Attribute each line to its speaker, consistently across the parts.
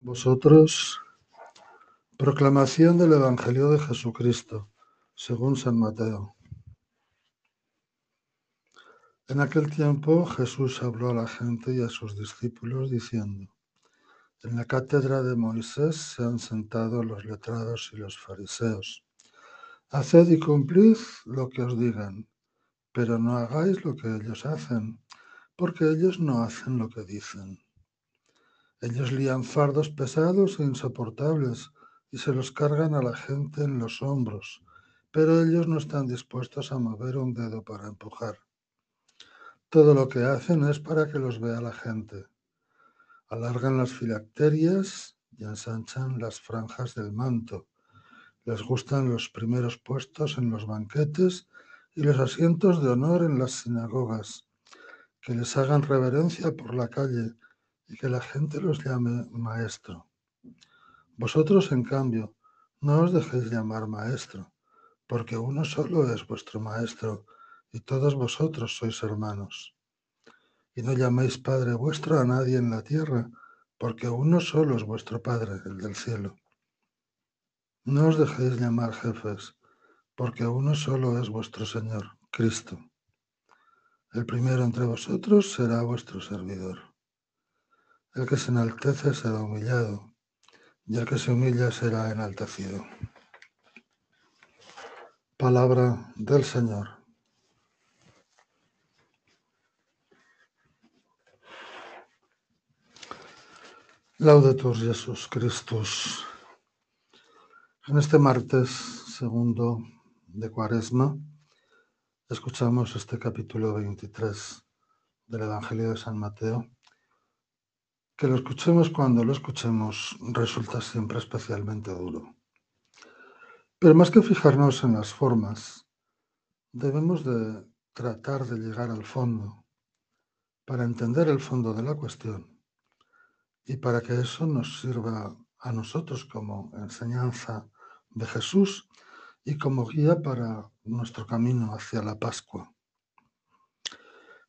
Speaker 1: Vosotros, proclamación del Evangelio de Jesucristo, según San Mateo. En aquel tiempo Jesús habló a la gente y a sus discípulos diciendo, en la cátedra de Moisés se han sentado los letrados y los fariseos. Haced y cumplid lo que os digan, pero no hagáis lo que ellos hacen, porque ellos no hacen lo que dicen ellos lían fardos pesados e insoportables y se los cargan a la gente en los hombros, pero ellos no están dispuestos a mover un dedo para empujar. Todo lo que hacen es para que los vea la gente. Alargan las filacterias y ensanchan las franjas del manto. Les gustan los primeros puestos en los banquetes y los asientos de honor en las sinagogas. Que les hagan reverencia por la calle y que la gente los llame maestro. Vosotros, en cambio, no os dejéis llamar maestro, porque uno solo es vuestro maestro, y todos vosotros sois hermanos. Y no llaméis Padre vuestro a nadie en la tierra, porque uno solo es vuestro Padre, el del cielo. No os dejéis llamar jefes, porque uno solo es vuestro Señor, Cristo. El primero entre vosotros será vuestro servidor. El que se enaltece será humillado, y el que se humilla será enaltecido. Palabra del Señor. Laudetur Jesús Christus. En este martes segundo de Cuaresma escuchamos este capítulo 23 del Evangelio de San Mateo que lo escuchemos cuando lo escuchemos resulta siempre especialmente duro. Pero más que fijarnos en las formas, debemos de tratar de llegar al fondo para entender el fondo de la cuestión y para que eso nos sirva a nosotros como enseñanza de Jesús y como guía para nuestro camino hacia la Pascua.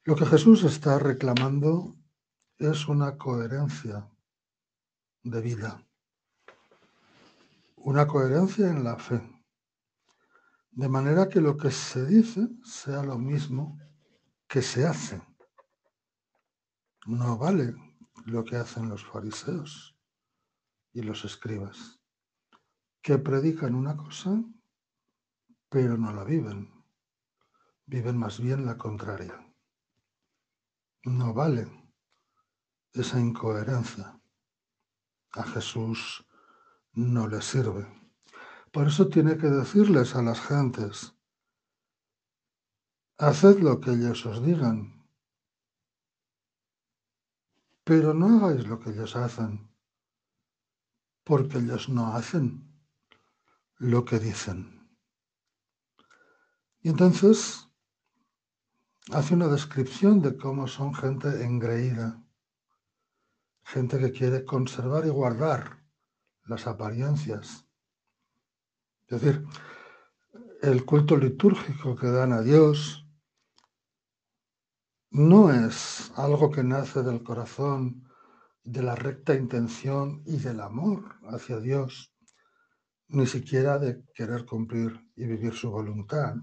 Speaker 1: Lo que Jesús está reclamando es una coherencia de vida, una coherencia en la fe, de manera que lo que se dice sea lo mismo que se hace. No vale lo que hacen los fariseos y los escribas, que predican una cosa, pero no la viven. Viven más bien la contraria. No vale esa incoherencia a Jesús no le sirve. Por eso tiene que decirles a las gentes, haced lo que ellos os digan, pero no hagáis lo que ellos hacen, porque ellos no hacen lo que dicen. Y entonces hace una descripción de cómo son gente engreída gente que quiere conservar y guardar las apariencias. Es decir, el culto litúrgico que dan a Dios no es algo que nace del corazón, de la recta intención y del amor hacia Dios, ni siquiera de querer cumplir y vivir su voluntad,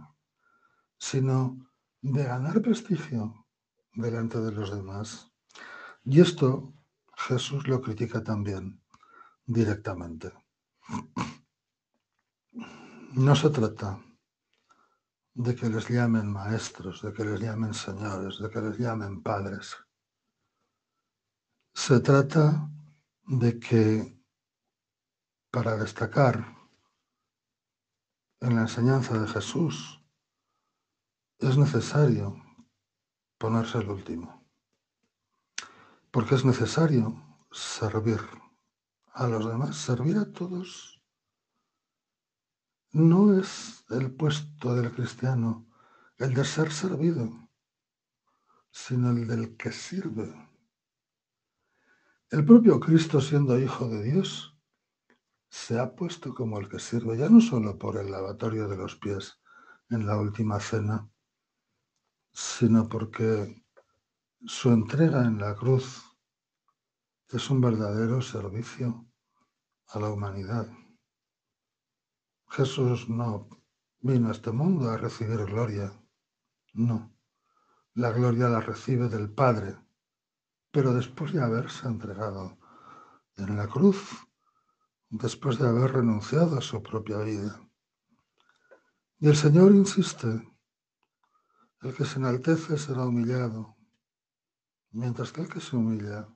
Speaker 1: sino de ganar prestigio delante de los demás. Y esto Jesús lo critica también directamente. No se trata de que les llamen maestros, de que les llamen señores, de que les llamen padres. Se trata de que para destacar en la enseñanza de Jesús es necesario ponerse el último porque es necesario servir a los demás, servir a todos. No es el puesto del cristiano el de ser servido, sino el del que sirve. El propio Cristo, siendo hijo de Dios, se ha puesto como el que sirve, ya no solo por el lavatorio de los pies en la última cena, sino porque su entrega en la cruz es un verdadero servicio a la humanidad. Jesús no vino a este mundo a recibir gloria, no. La gloria la recibe del Padre, pero después de haberse entregado en la cruz, después de haber renunciado a su propia vida. Y el Señor insiste, el que se enaltece será humillado, mientras que el que se humilla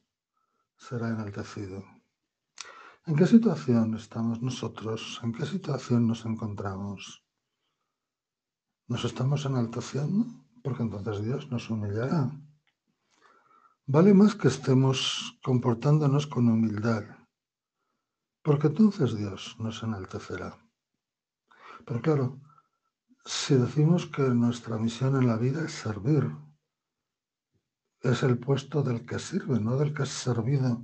Speaker 1: será enaltecido. ¿En qué situación estamos nosotros? ¿En qué situación nos encontramos? ¿Nos estamos enalteciendo? Porque entonces Dios nos humillará. Vale más que estemos comportándonos con humildad, porque entonces Dios nos enaltecerá. Pero claro, si decimos que nuestra misión en la vida es servir, es el puesto del que sirve, no del que es servido.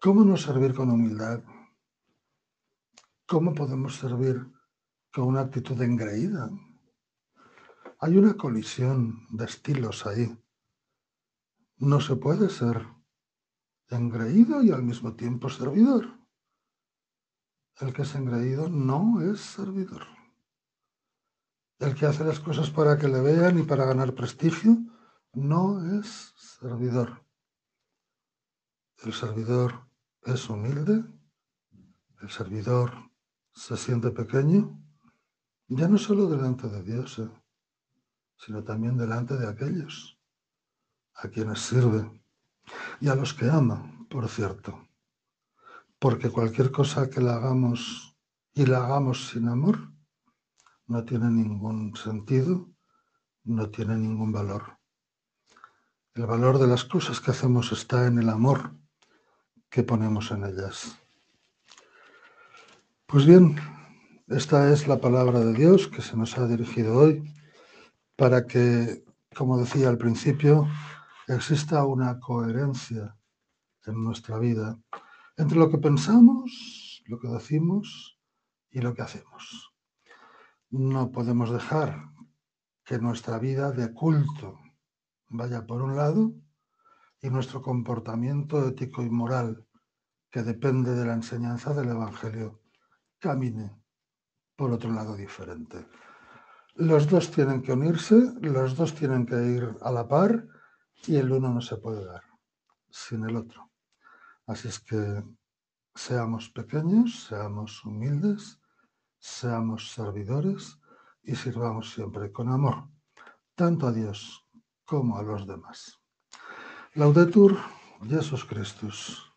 Speaker 1: ¿Cómo no servir con humildad? ¿Cómo podemos servir con una actitud engreída? Hay una colisión de estilos ahí. No se puede ser engreído y al mismo tiempo servidor. El que es engreído no es servidor. El que hace las cosas para que le vean y para ganar prestigio no es servidor. El servidor es humilde, el servidor se siente pequeño, ya no solo delante de Dios, eh, sino también delante de aquellos a quienes sirve y a los que ama, por cierto. Porque cualquier cosa que la hagamos y la hagamos sin amor no tiene ningún sentido, no tiene ningún valor. El valor de las cosas que hacemos está en el amor que ponemos en ellas. Pues bien, esta es la palabra de Dios que se nos ha dirigido hoy para que, como decía al principio, exista una coherencia en nuestra vida entre lo que pensamos, lo que decimos y lo que hacemos. No podemos dejar que nuestra vida de culto vaya por un lado y nuestro comportamiento ético y moral, que depende de la enseñanza del Evangelio, camine por otro lado diferente. Los dos tienen que unirse, los dos tienen que ir a la par y el uno no se puede dar sin el otro. Así es que seamos pequeños, seamos humildes, seamos servidores y sirvamos siempre con amor, tanto a Dios como a los demás. Laudetur Jesus Christus.